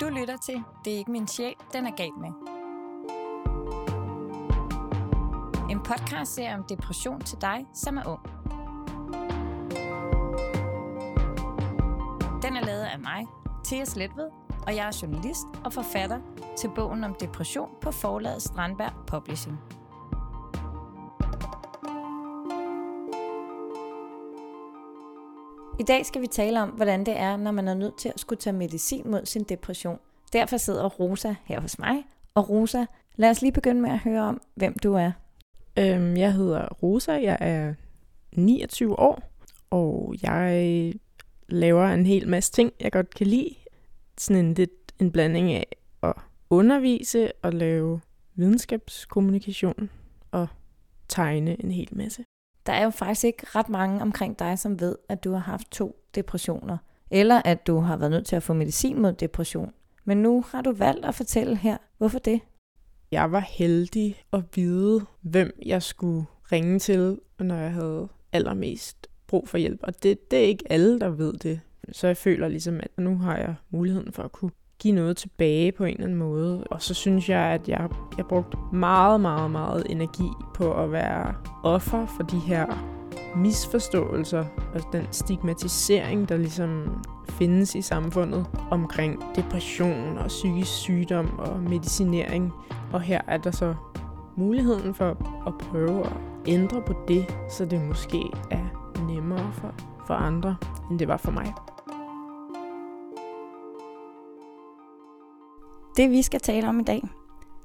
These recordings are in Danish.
Du lytter til Det er ikke min sjæl, den er galt med. En podcast serie om depression til dig, som er ung. Den er lavet af mig, Thea Sletved, og jeg er journalist og forfatter til bogen om depression på forlaget Strandberg Publishing. I dag skal vi tale om, hvordan det er, når man er nødt til at skulle tage medicin mod sin depression. Derfor sidder Rosa her hos mig. Og Rosa, lad os lige begynde med at høre om, hvem du er. Øhm, jeg hedder Rosa, jeg er 29 år, og jeg laver en hel masse ting, jeg godt kan lide. Sådan en lidt en blanding af at undervise og lave videnskabskommunikation og tegne en hel masse. Der er jo faktisk ikke ret mange omkring dig, som ved, at du har haft to depressioner, eller at du har været nødt til at få medicin mod depression. Men nu har du valgt at fortælle her. Hvorfor det? Jeg var heldig at vide, hvem jeg skulle ringe til, når jeg havde allermest brug for hjælp. Og det, det er ikke alle, der ved det. Så jeg føler ligesom, at nu har jeg muligheden for at kunne give noget tilbage på en eller anden måde. Og så synes jeg, at jeg, jeg brugte meget, meget, meget energi på at være offer for de her misforståelser og den stigmatisering, der ligesom findes i samfundet omkring depression og psykisk sygdom og medicinering. Og her er der så muligheden for at prøve at ændre på det, så det måske er nemmere for, for andre, end det var for mig. Det vi skal tale om i dag,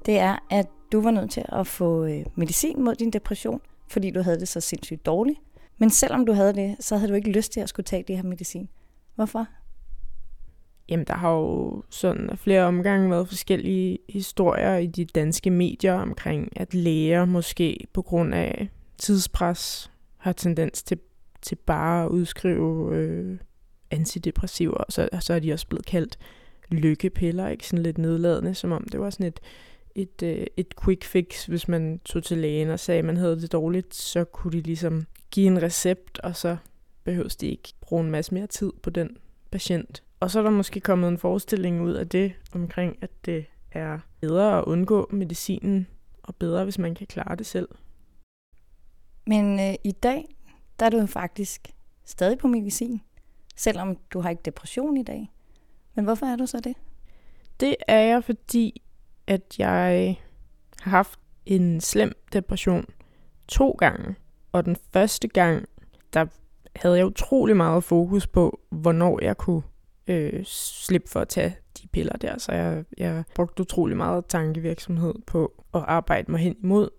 det er, at du var nødt til at få øh, medicin mod din depression, fordi du havde det så sindssygt dårligt. Men selvom du havde det, så havde du ikke lyst til at skulle tage det her medicin. Hvorfor? Jamen, der har jo sådan flere omgange været forskellige historier i de danske medier omkring, at læger måske på grund af tidspres har tendens til, til bare at udskrive øh, antidepressiver, og så, så er de også blevet kaldt lykkepiller, ikke sådan lidt nedladende, som om det var sådan et, et, øh, et quick fix, hvis man tog til lægen og sagde, at man havde det dårligt, så kunne de ligesom give en recept, og så behøves de ikke bruge en masse mere tid på den patient. Og så er der måske kommet en forestilling ud af det omkring, at det er bedre at undgå medicinen, og bedre, hvis man kan klare det selv. Men øh, i dag, der er du faktisk stadig på medicin, selvom du har ikke depression i dag. Men hvorfor er du så det? Det er jeg, fordi at jeg har haft en slem depression to gange. Og den første gang, der havde jeg utrolig meget fokus på, hvornår jeg kunne øh, slippe for at tage de piller der. Så jeg, jeg brugte utrolig meget tankevirksomhed på at arbejde mig hen imod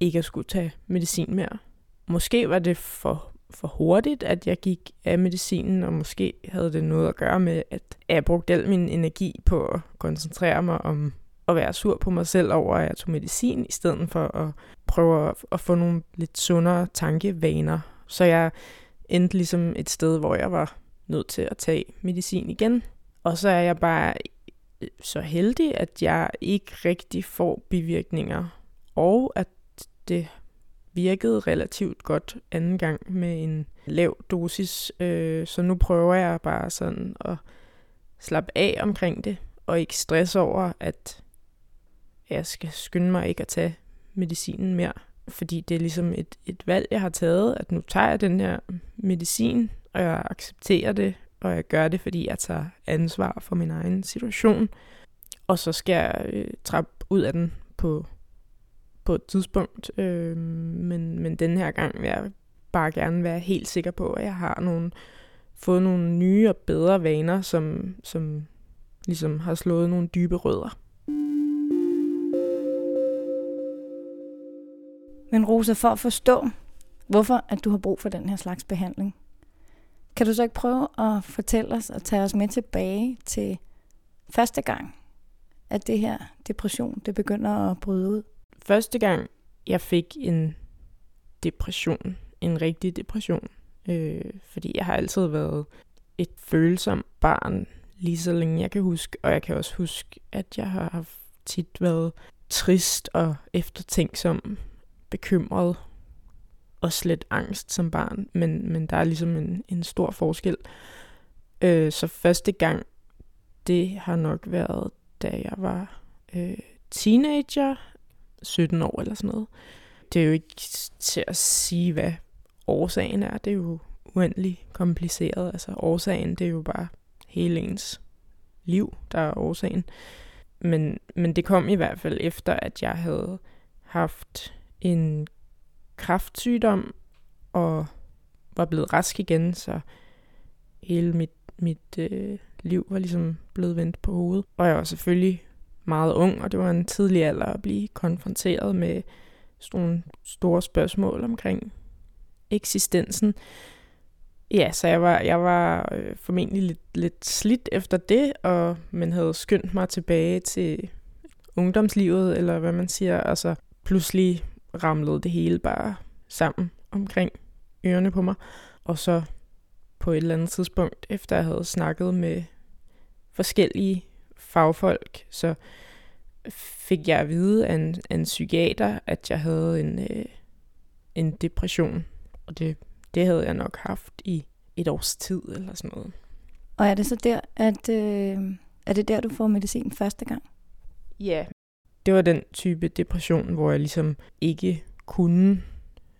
ikke at skulle tage medicin mere. Måske var det for for hurtigt, at jeg gik af medicinen, og måske havde det noget at gøre med, at jeg brugte al min energi på at koncentrere mig om at være sur på mig selv over, at jeg tog medicin, i stedet for at prøve at, få nogle lidt sundere tankevaner. Så jeg endte ligesom et sted, hvor jeg var nødt til at tage medicin igen. Og så er jeg bare øh, så heldig, at jeg ikke rigtig får bivirkninger, og at det virkede relativt godt anden gang med en lav dosis, øh, så nu prøver jeg bare sådan at slappe af omkring det, og ikke stress over, at jeg skal skynde mig ikke at tage medicinen mere, fordi det er ligesom et, et valg, jeg har taget, at nu tager jeg den her medicin, og jeg accepterer det, og jeg gør det, fordi jeg tager ansvar for min egen situation, og så skal jeg øh, trappe ud af den på på et tidspunkt. Øh, men, men den her gang vil jeg bare gerne være helt sikker på, at jeg har nogle, fået nogle nye og bedre vaner, som, som ligesom har slået nogle dybe rødder. Men Rosa, for at forstå, hvorfor at du har brug for den her slags behandling, kan du så ikke prøve at fortælle os og tage os med tilbage til første gang, at det her depression, det begynder at bryde ud? Første gang, jeg fik en depression, en rigtig depression, øh, fordi jeg har altid været et følsomt barn, lige så længe jeg kan huske, og jeg kan også huske, at jeg har tit været trist og eftertænksom, bekymret og slet angst som barn, men, men der er ligesom en, en stor forskel. Øh, så første gang det har nok været, da jeg var øh, teenager, 17 år eller sådan noget. Det er jo ikke til at sige, hvad årsagen er. Det er jo uendelig kompliceret. Altså årsagen, det er jo bare hele ens liv, der er årsagen. Men, men det kom i hvert fald efter, at jeg havde haft en kraftsygdom og var blevet rask igen, så hele mit, mit øh, liv var ligesom blevet vendt på hovedet. Og jeg var selvfølgelig meget ung, og det var en tidlig alder at blive konfronteret med sådan nogle store spørgsmål omkring eksistensen. Ja, så jeg var, jeg var øh, formentlig lidt, lidt slidt efter det, og man havde skyndt mig tilbage til ungdomslivet, eller hvad man siger, og så pludselig ramlede det hele bare sammen omkring ørerne på mig. Og så på et eller andet tidspunkt, efter jeg havde snakket med forskellige fagfolk, så fik jeg at vide af en, af en psykiater, at jeg havde en, øh, en depression. Og det, det havde jeg nok haft i et års tid eller sådan noget. Og er det så der, at øh, er det der, du får medicin første gang? Ja, det var den type depression, hvor jeg ligesom ikke kunne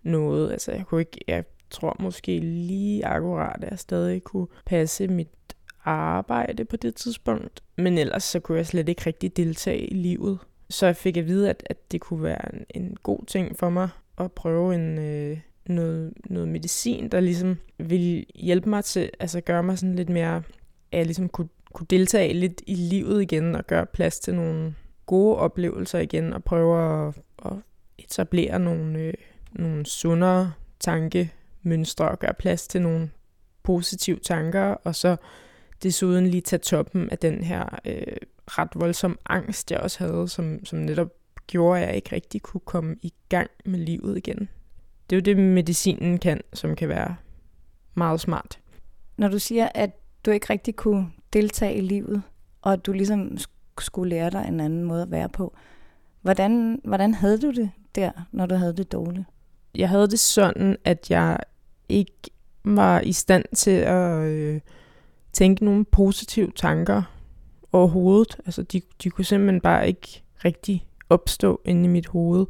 noget. Altså jeg kunne ikke, jeg tror måske lige akkurat, at jeg stadig kunne passe mit arbejde på det tidspunkt. Men ellers så kunne jeg slet ikke rigtig deltage i livet. Så jeg fik at vide, at, at det kunne være en, en god ting for mig at prøve en, øh, noget, noget medicin, der ligesom ville hjælpe mig til, altså gøre mig sådan lidt mere, at jeg ligesom kunne, kunne deltage lidt i livet igen og gøre plads til nogle gode oplevelser igen og prøve at, at etablere nogle, øh, nogle sundere tankemønstre og gøre plads til nogle positive tanker, og så desuden lige tage toppen af den her øh, ret voldsom angst, jeg også havde, som, som netop gjorde, at jeg ikke rigtig kunne komme i gang med livet igen. Det er jo det, medicinen kan, som kan være meget smart. Når du siger, at du ikke rigtig kunne deltage i livet, og at du ligesom skulle lære dig en anden måde at være på, hvordan, hvordan havde du det der, når du havde det dårligt? Jeg havde det sådan, at jeg ikke var i stand til at øh, tænke nogle positive tanker overhovedet. Altså, de, de kunne simpelthen bare ikke rigtig opstå inde i mit hoved.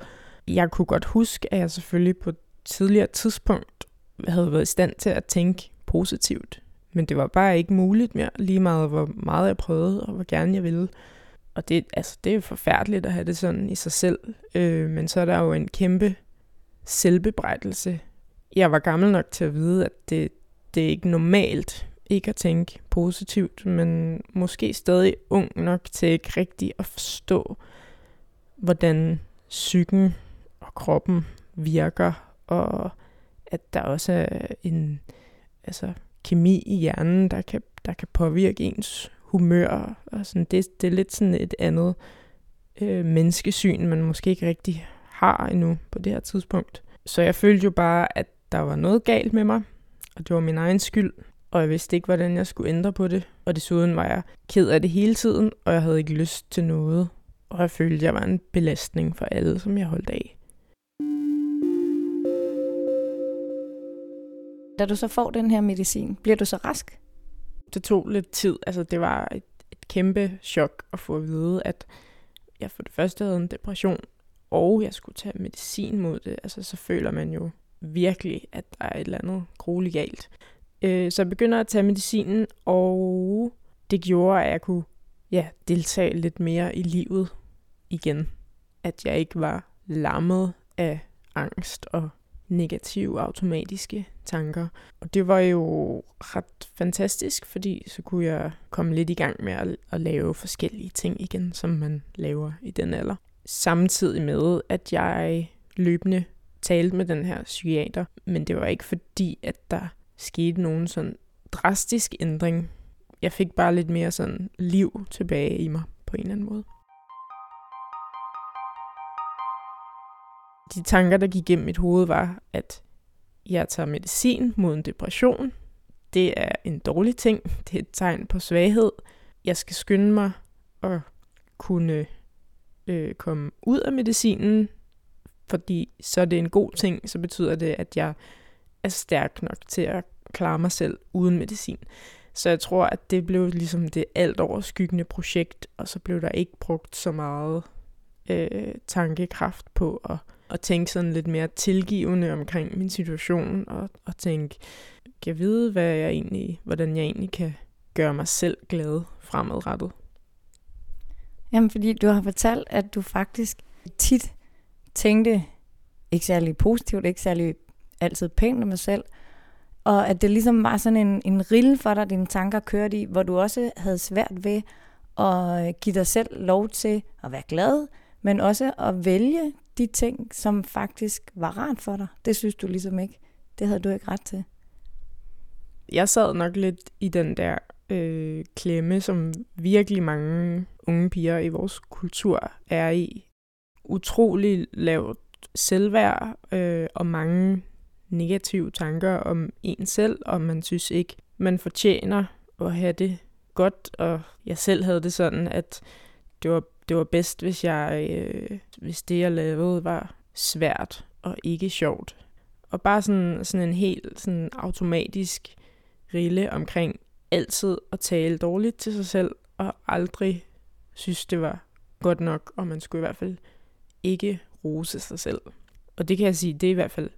Jeg kunne godt huske, at jeg selvfølgelig på et tidligere tidspunkt havde været i stand til at tænke positivt. Men det var bare ikke muligt mere, lige meget hvor meget jeg prøvede, og hvor gerne jeg ville. Og det, altså, det er jo forfærdeligt at have det sådan i sig selv. Øh, men så er der jo en kæmpe selvbebrejdelse. Jeg var gammel nok til at vide, at det, det er ikke normalt ikke at tænke positivt, men måske stadig ung nok til ikke rigtig at forstå, hvordan psyken og kroppen virker, og at der også er en altså, kemi i hjernen, der kan, der kan påvirke ens humør. Og sådan. Det, det er lidt sådan et andet øh, menneskesyn, man måske ikke rigtig har endnu på det her tidspunkt. Så jeg følte jo bare, at der var noget galt med mig, og det var min egen skyld, og jeg vidste ikke, hvordan jeg skulle ændre på det. Og desuden var jeg ked af det hele tiden, og jeg havde ikke lyst til noget. Og jeg følte, at jeg var en belastning for alle, som jeg holdt af. Da du så får den her medicin, bliver du så rask? Det tog lidt tid. Altså, det var et, et kæmpe chok at få at vide, at jeg for det første havde en depression, og jeg skulle tage medicin mod det. Altså, så føler man jo virkelig, at der er et eller andet grueligt galt. Øh, så jeg begynder at tage medicinen, og det gjorde, at jeg kunne ja, deltage lidt mere i livet igen. At jeg ikke var lammet af angst og negative automatiske tanker. Og det var jo ret fantastisk, fordi så kunne jeg komme lidt i gang med at, at lave forskellige ting igen, som man laver i den alder. Samtidig med, at jeg løbende talte med den her psykiater, men det var ikke fordi, at der skete nogen sådan drastisk ændring. Jeg fik bare lidt mere sådan liv tilbage i mig på en eller anden måde. De tanker, der gik gennem mit hoved, var, at jeg tager medicin mod en depression. Det er en dårlig ting. Det er et tegn på svaghed. Jeg skal skynde mig at kunne øh, komme ud af medicinen, fordi så er det en god ting. Så betyder det, at jeg er stærk nok til at klare mig selv uden medicin. Så jeg tror, at det blev ligesom det alt overskyggende projekt, og så blev der ikke brugt så meget øh, tankekraft på at, at tænke sådan lidt mere tilgivende omkring min situation, og, og tænke, kan jeg vide, hvad jeg egentlig, hvordan jeg egentlig kan gøre mig selv glad fremadrettet. Jamen, fordi du har fortalt, at du faktisk tit tænkte ikke særlig positivt, ikke særlig altid pænt om mig selv, og at det ligesom var sådan en, en rille for dig, dine tanker kørte i, hvor du også havde svært ved at give dig selv lov til at være glad, men også at vælge de ting, som faktisk var rart for dig. Det synes du ligesom ikke. Det havde du ikke ret til. Jeg sad nok lidt i den der øh, klemme, som virkelig mange unge piger i vores kultur er i. Utrolig lavt selvværd øh, og mange negative tanker om en selv, og man synes ikke, man fortjener at have det godt, og jeg selv havde det sådan, at det var, det var bedst, hvis jeg, øh, hvis det jeg lavede var svært og ikke sjovt. Og bare sådan, sådan en helt sådan automatisk rille omkring altid at tale dårligt til sig selv, og aldrig synes, det var godt nok, og man skulle i hvert fald ikke rose sig selv. Og det kan jeg sige, det er i hvert fald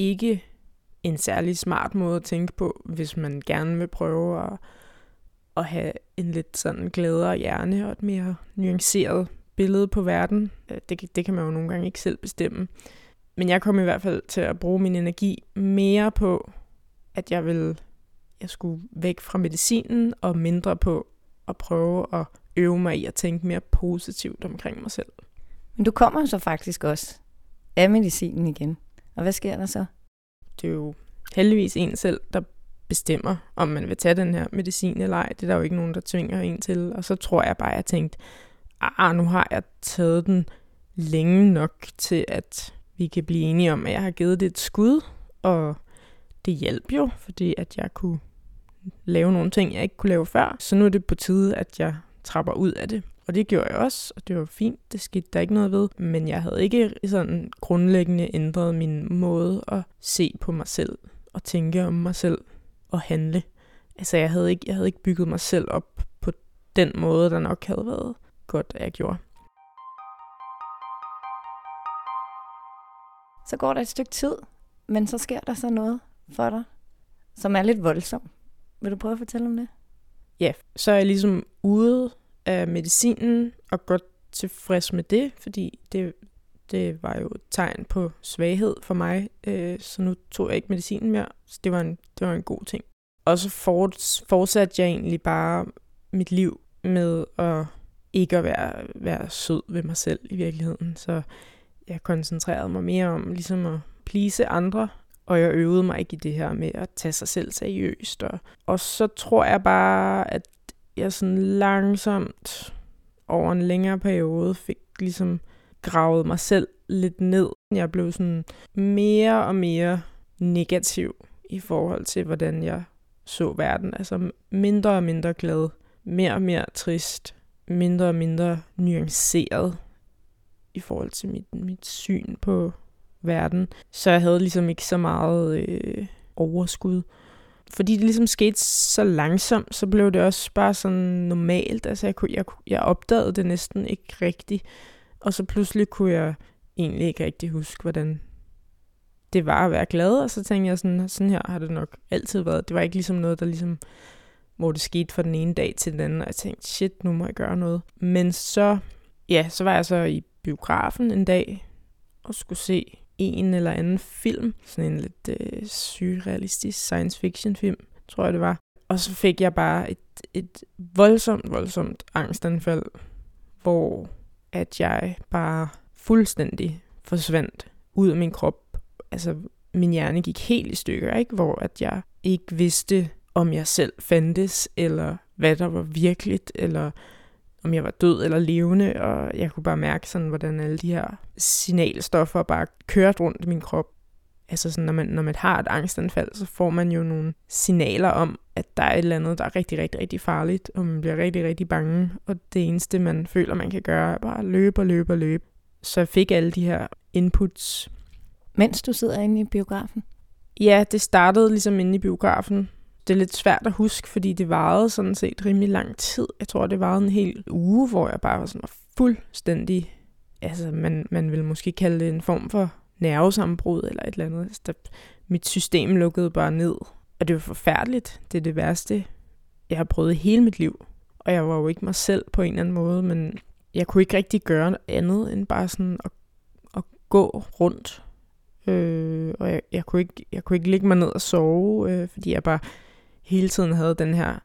ikke en særlig smart måde at tænke på, hvis man gerne vil prøve at, at have en lidt sådan gladere hjerne og et mere nuanceret billede på verden. Øh, det, det kan man jo nogle gange ikke selv bestemme. Men jeg kom i hvert fald til at bruge min energi mere på, at jeg vil jeg skulle væk fra medicinen og mindre på at prøve at øve mig i at tænke mere positivt omkring mig selv. Men du kommer så faktisk også af medicinen igen. Og hvad sker der så? Det er jo heldigvis en selv, der bestemmer, om man vil tage den her medicin eller ej. Det er der jo ikke nogen, der tvinger en til. Og så tror jeg bare, at jeg tænkte, ah, nu har jeg taget den længe nok til, at vi kan blive enige om, at jeg har givet det et skud. Og det hjalp jo, fordi at jeg kunne lave nogle ting, jeg ikke kunne lave før. Så nu er det på tide, at jeg trapper ud af det. Og det gjorde jeg også, og det var fint, det skete der ikke noget ved. Men jeg havde ikke sådan grundlæggende ændret min måde at se på mig selv, og tænke om mig selv, og handle. Altså jeg havde ikke, jeg havde ikke bygget mig selv op på den måde, der nok havde været godt, at jeg gjorde. Så går der et stykke tid, men så sker der så noget for dig, som er lidt voldsomt. Vil du prøve at fortælle om det? Ja, så er jeg ligesom ude af medicinen og godt tilfreds med det, fordi det, det var jo et tegn på svaghed for mig, øh, så nu tog jeg ikke medicinen mere, så det var en, det var en god ting. Og så fortsatte jeg egentlig bare mit liv med at ikke at være, være sød ved mig selv i virkeligheden, så jeg koncentrerede mig mere om ligesom at plise andre, og jeg øvede mig ikke i det her med at tage sig selv seriøst. Og, og så tror jeg bare, at jeg sådan langsomt over en længere periode fik ligesom gravet mig selv lidt ned. Jeg blev sådan mere og mere negativ i forhold til, hvordan jeg så verden. Altså mindre og mindre glad, mere og mere trist, mindre og mindre nuanceret i forhold til mit, mit syn på verden. Så jeg havde ligesom ikke så meget øh, overskud. Fordi det ligesom skete så langsomt, så blev det også bare sådan normalt. Altså jeg, kunne, jeg, jeg opdagede det næsten ikke rigtigt. Og så pludselig kunne jeg egentlig ikke rigtig huske, hvordan det var at være glad. Og så tænkte jeg sådan, sådan her har det nok altid været. Det var ikke ligesom noget, der ligesom, hvor det skete fra den ene dag til den anden. Og jeg tænkte, shit, nu må jeg gøre noget. Men så, ja, så var jeg så i biografen en dag og skulle se en eller anden film. Sådan en lidt øh, surrealistisk science fiction film, tror jeg det var. Og så fik jeg bare et, et voldsomt, voldsomt angstanfald, hvor at jeg bare fuldstændig forsvandt ud af min krop. Altså, min hjerne gik helt i stykker, ikke? Hvor at jeg ikke vidste, om jeg selv fandtes, eller hvad der var virkeligt, eller om jeg var død eller levende, og jeg kunne bare mærke sådan, hvordan alle de her signalstoffer bare kørte rundt i min krop. Altså sådan, når man, når man har et angstanfald, så får man jo nogle signaler om, at der er et eller andet, der er rigtig, rigtig, rigtig farligt, og man bliver rigtig, rigtig bange, og det eneste, man føler, man kan gøre, er bare løbe og løbe og løbe. Så jeg fik alle de her inputs. Mens du sidder inde i biografen? Ja, det startede ligesom inde i biografen, det er lidt svært at huske, fordi det varede sådan set rimelig lang tid. Jeg tror, det varede en hel uge, hvor jeg bare var sådan var fuldstændig... Altså, man, man vil måske kalde det en form for nervesammenbrud eller et eller andet. Altså, der, mit system lukkede bare ned. Og det var forfærdeligt. Det er det værste, jeg har prøvet hele mit liv. Og jeg var jo ikke mig selv på en eller anden måde, men jeg kunne ikke rigtig gøre andet end bare sådan at, at gå rundt. Øh, og jeg, jeg, kunne ikke, jeg kunne ikke ligge mig ned og sove, øh, fordi jeg bare hele tiden havde den her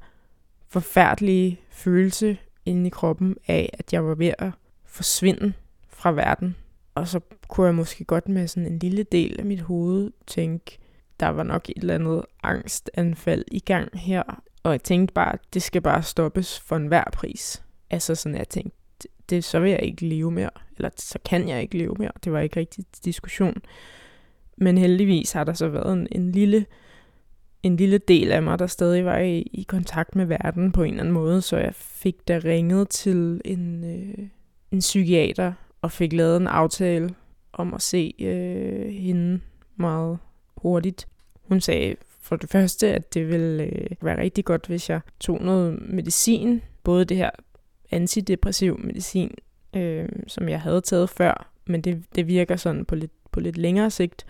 forfærdelige følelse inde i kroppen af, at jeg var ved at forsvinde fra verden. Og så kunne jeg måske godt med sådan en lille del af mit hoved tænke, der var nok et eller andet angstanfald i gang her. Og jeg tænkte bare, at det skal bare stoppes for enhver pris. Altså sådan, jeg tænkte, det, så vil jeg ikke leve mere. Eller så kan jeg ikke leve mere. Det var ikke rigtig diskussion. Men heldigvis har der så været en, en lille en lille del af mig, der stadig var i, i kontakt med verden på en eller anden måde, så jeg fik da ringet til en, øh, en psykiater og fik lavet en aftale om at se øh, hende meget hurtigt. Hun sagde for det første, at det ville øh, være rigtig godt, hvis jeg tog noget medicin, både det her antidepressiv medicin, øh, som jeg havde taget før, men det, det virker sådan på lidt, på lidt længere sigt.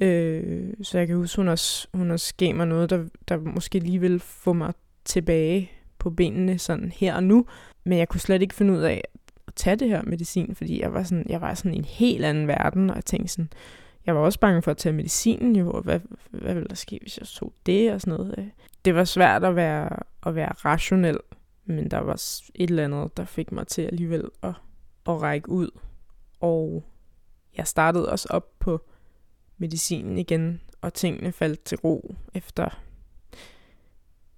Øh, så jeg kan huske, hun også, hun også gav mig noget, der, der måske lige ville få mig tilbage på benene sådan her og nu. Men jeg kunne slet ikke finde ud af at tage det her medicin, fordi jeg var sådan, jeg var sådan i en helt anden verden, og jeg tænkte sådan, jeg var også bange for at tage medicinen, jo, hvad, hvad ville der ske, hvis jeg tog det og sådan noget. Øh. Det var svært at være, at være rationel, men der var et eller andet, der fik mig til alligevel at, at række ud. Og jeg startede også op på medicinen igen, og tingene faldt til ro efter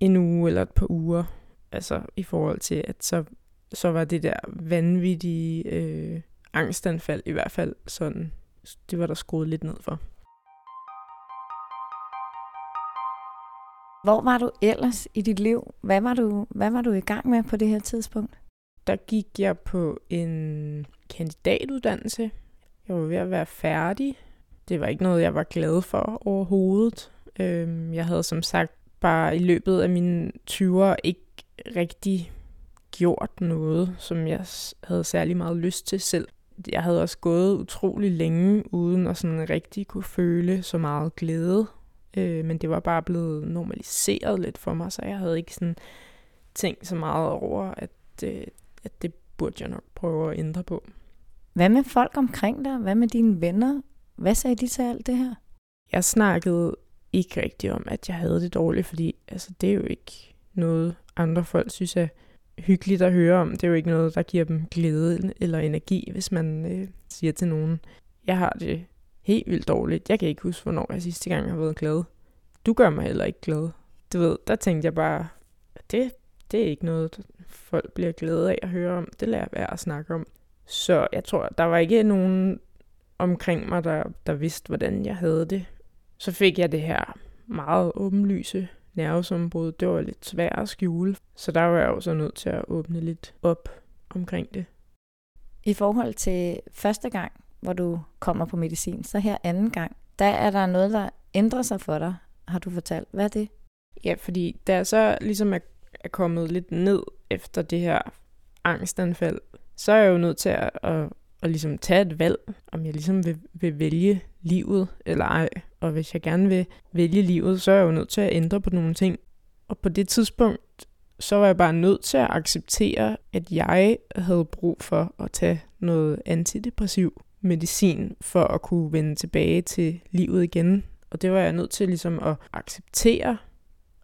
en uge eller et par uger. Altså i forhold til, at så, så var det der vanvittige øh, angstanfald i hvert fald sådan, det var der skruet lidt ned for. Hvor var du ellers i dit liv? Hvad var du, hvad var du i gang med på det her tidspunkt? Der gik jeg på en kandidatuddannelse. Jeg var ved at være færdig det var ikke noget, jeg var glad for overhovedet. Øhm, jeg havde som sagt bare i løbet af mine 20'er ikke rigtig gjort noget, som jeg havde særlig meget lyst til selv. Jeg havde også gået utrolig længe, uden at sådan rigtig kunne føle så meget glæde. Øh, men det var bare blevet normaliseret lidt for mig, så jeg havde ikke sådan tænkt så meget over, at, øh, at det burde jeg nok prøve at ændre på. Hvad med folk omkring dig? Hvad med dine venner? Hvad sagde de til alt det her? Jeg snakkede ikke rigtig om, at jeg havde det dårligt, fordi altså, det er jo ikke noget, andre folk synes er hyggeligt at høre om. Det er jo ikke noget, der giver dem glæde eller energi, hvis man øh, siger til nogen, jeg har det helt vildt dårligt. Jeg kan ikke huske, hvornår jeg sidste gang har været glad. Du gør mig heller ikke glad. Du ved, der tænkte jeg bare, det, det er ikke noget, folk bliver glade af at høre om. Det lader jeg være at snakke om. Så jeg tror, der var ikke nogen omkring mig, der, der vidste, hvordan jeg havde det. Så fik jeg det her meget åbenlyse nervesambrud. Det var lidt svært at skjule, så der var jeg også nødt til at åbne lidt op omkring det. I forhold til første gang, hvor du kommer på medicin, så her anden gang, der er der noget, der ændrer sig for dig, har du fortalt. Hvad er det? Ja, fordi da jeg så ligesom er, er kommet lidt ned efter det her angstanfald, så er jeg jo nødt til at, at, at ligesom tage et valg, om jeg ligesom vil, vil vælge livet eller ej. Og hvis jeg gerne vil vælge livet, så er jeg jo nødt til at ændre på nogle ting. Og på det tidspunkt, så var jeg bare nødt til at acceptere, at jeg havde brug for at tage noget antidepressiv medicin for at kunne vende tilbage til livet igen. Og det var jeg nødt til ligesom at acceptere,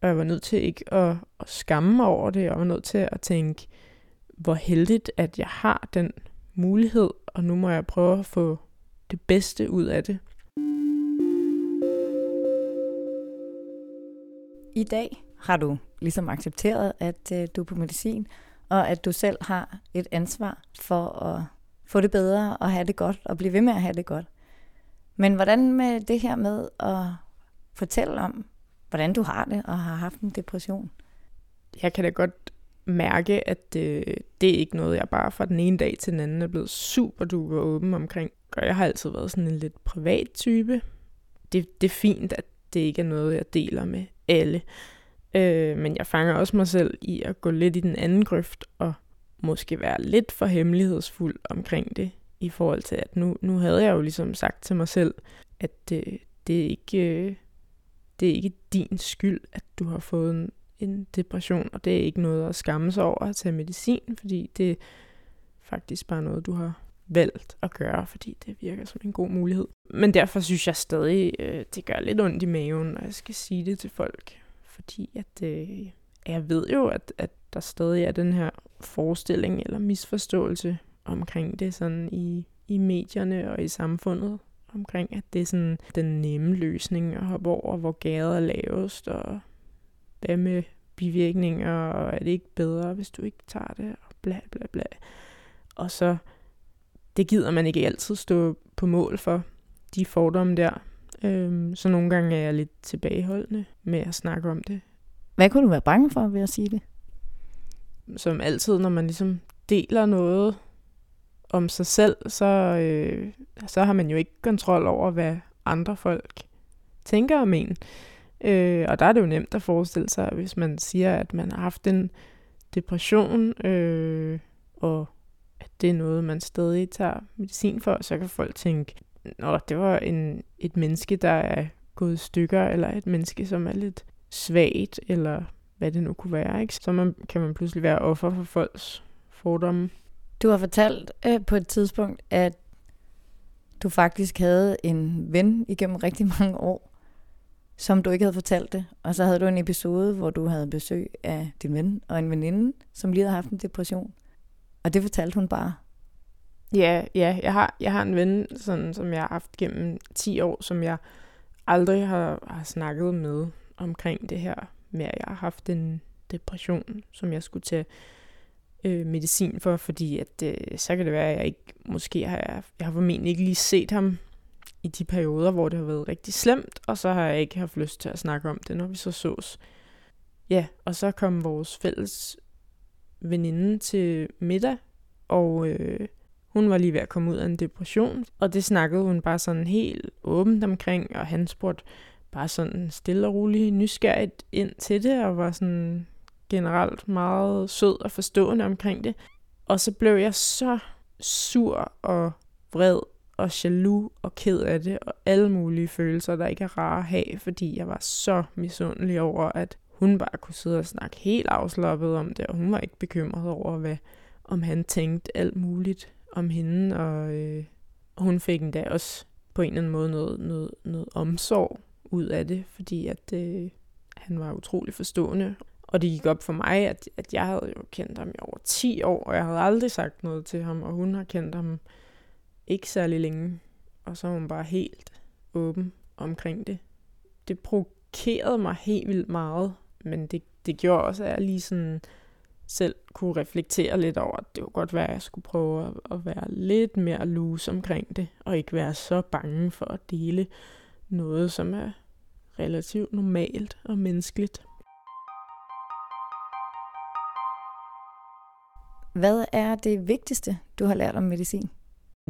og jeg var nødt til ikke at, at skamme mig over det, jeg var nødt til at tænke, hvor heldigt, at jeg har den mulighed, og nu må jeg prøve at få det bedste ud af det. I dag har du ligesom accepteret, at øh, du er på medicin, og at du selv har et ansvar for at få det bedre og have det godt, og blive ved med at have det godt. Men hvordan med det her med at fortælle om, hvordan du har det og har haft en depression? Jeg kan da godt mærke, at øh, det er ikke noget, jeg bare fra den ene dag til den anden er blevet super duper åben omkring. Og jeg har altid været sådan en lidt privat type. Det, det er fint, at det ikke er noget, jeg deler med alle. Øh, men jeg fanger også mig selv i at gå lidt i den anden grøft og måske være lidt for hemmelighedsfuld omkring det, i forhold til, at nu, nu havde jeg jo ligesom sagt til mig selv, at det, det, er ikke, øh, det er ikke din skyld, at du har fået en, en depression, og det er ikke noget at skamme sig over at tage medicin, fordi det er faktisk bare noget, du har valgt at gøre, fordi det virker som en god mulighed. Men derfor synes jeg stadig, øh, det gør lidt ondt i maven, når jeg skal sige det til folk. Fordi at, øh, jeg ved jo, at, at der stadig er den her forestilling eller misforståelse omkring det sådan i, i medierne og i samfundet. Omkring, at det er sådan den nemme løsning at hoppe over, hvor gader er lavest, og hvad med bivirkninger, og er det ikke bedre, hvis du ikke tager det, og bla bla bla. Og så, det gider man ikke altid stå på mål for, de fordomme der. Øhm, så nogle gange er jeg lidt tilbageholdende med at snakke om det. Hvad kunne du være bange for ved at sige det? Som altid, når man ligesom deler noget om sig selv, så, øh, så har man jo ikke kontrol over, hvad andre folk tænker om en. Øh, og der er det jo nemt at forestille sig, hvis man siger, at man har haft en depression, øh, og at det er noget, man stadig tager medicin for, så kan folk tænke, at det var en, et menneske, der er gået i stykker, eller et menneske, som er lidt svagt, eller hvad det nu kunne være. Ikke? Så man, kan man pludselig være offer for folks fordomme. Du har fortalt øh, på et tidspunkt, at du faktisk havde en ven igennem rigtig mange år, som du ikke havde fortalt det. Og så havde du en episode, hvor du havde besøg af din ven og en veninde, som lige havde haft en depression. Og det fortalte hun bare. Ja, ja jeg, har, jeg har en ven, sådan, som jeg har haft gennem 10 år, som jeg aldrig har, har snakket med omkring det her med, at jeg har haft en depression, som jeg skulle tage øh, medicin for, fordi at, øh, så kan det være, at jeg ikke, måske har jeg, jeg har formentlig ikke lige set ham i de perioder, hvor det har været rigtig slemt, og så har jeg ikke haft lyst til at snakke om det, når vi så sås. Ja, og så kom vores fælles veninde til middag, og øh, hun var lige ved at komme ud af en depression, og det snakkede hun bare sådan helt åbent omkring, og han spurgte bare sådan stille og roligt nysgerrigt ind til det, og var sådan generelt meget sød og forstående omkring det. Og så blev jeg så sur og vred og jaloux og ked af det, og alle mulige følelser, der ikke er rare at have, fordi jeg var så misundelig over, at hun bare kunne sidde og snakke helt afslappet om det, og hun var ikke bekymret over, hvad, om han tænkte alt muligt om hende, og, øh, hun fik endda også på en eller anden måde noget, noget, noget omsorg ud af det, fordi at øh, han var utrolig forstående. Og det gik op for mig, at, at jeg havde jo kendt ham i over 10 år, og jeg havde aldrig sagt noget til ham, og hun har kendt ham ikke særlig længe. Og så var hun bare helt åben omkring det. Det provokerede mig helt vildt meget, men det, det gjorde også, at jeg lige sådan selv kunne reflektere lidt over, at det kunne godt være, at jeg skulle prøve at, at være lidt mere loose omkring det, og ikke være så bange for at dele noget, som er relativt normalt og menneskeligt. Hvad er det vigtigste, du har lært om medicin?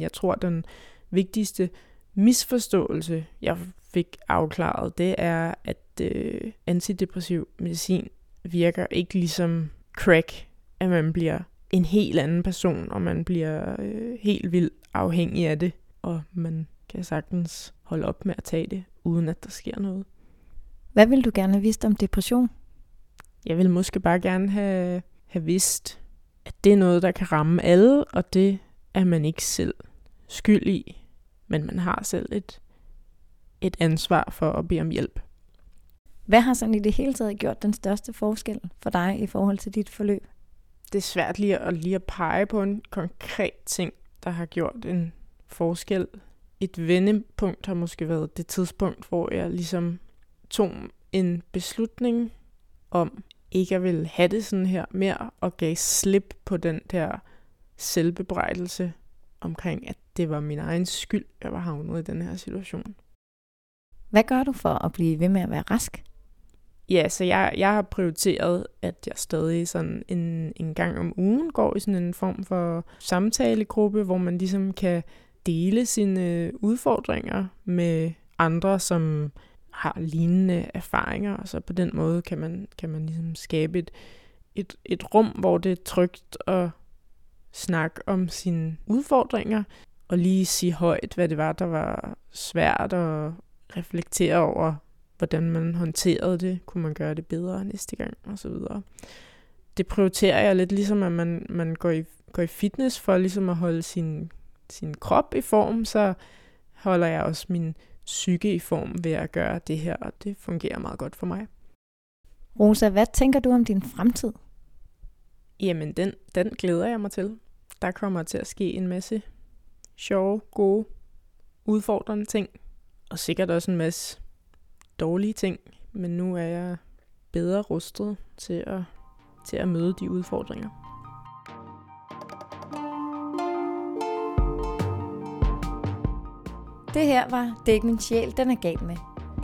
Jeg tror, den vigtigste misforståelse, jeg fik afklaret, det er, at øh, antidepressiv medicin virker ikke ligesom crack, at man bliver en helt anden person, og man bliver øh, helt vildt afhængig af det, og man kan sagtens holde op med at tage det, uden at der sker noget. Hvad vil du gerne have vidst om depression? Jeg vil måske bare gerne have, have vidst, at det er noget, der kan ramme alle, og det er man ikke selv skyld i, men man har selv et, et ansvar for at bede om hjælp. Hvad har sådan i det hele taget gjort den største forskel for dig i forhold til dit forløb? Det er svært lige at, lige at pege på en konkret ting, der har gjort en forskel. Et vendepunkt har måske været det tidspunkt, hvor jeg ligesom tog en beslutning om ikke at ville have det sådan her mere, og gav slip på den der selvbebrejdelse omkring, at det var min egen skyld, jeg var havnet i den her situation. Hvad gør du for at blive ved med at være rask? Ja, så jeg, jeg har prioriteret, at jeg stadig sådan en, en gang om ugen går i sådan en form for samtalegruppe, hvor man ligesom kan dele sine udfordringer med andre, som har lignende erfaringer, og så på den måde kan man, kan man ligesom skabe et, et, et rum, hvor det er trygt at snakke om sine udfordringer, og lige sige højt, hvad det var, der var svært, og reflektere over, hvordan man håndterede det, kunne man gøre det bedre næste gang, og så videre. Det prioriterer jeg lidt ligesom, at man, man går, i, går i fitness for ligesom at holde sin, sin krop i form, så holder jeg også min psyke i form ved at gøre det her, og det fungerer meget godt for mig. Rosa, hvad tænker du om din fremtid? Jamen, den, den glæder jeg mig til. Der kommer til at ske en masse sjove, gode, udfordrende ting, og sikkert også en masse dårlige ting, men nu er jeg bedre rustet til at, til at møde de udfordringer. Det her var Det er ikke min sjæl, den er gal med.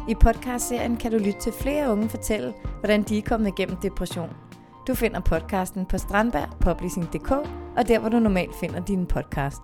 I podcastserien kan du lytte til flere unge fortælle, hvordan de er kommet igennem depression. Du finder podcasten på strandbergpublishing.dk og der, hvor du normalt finder dine podcast.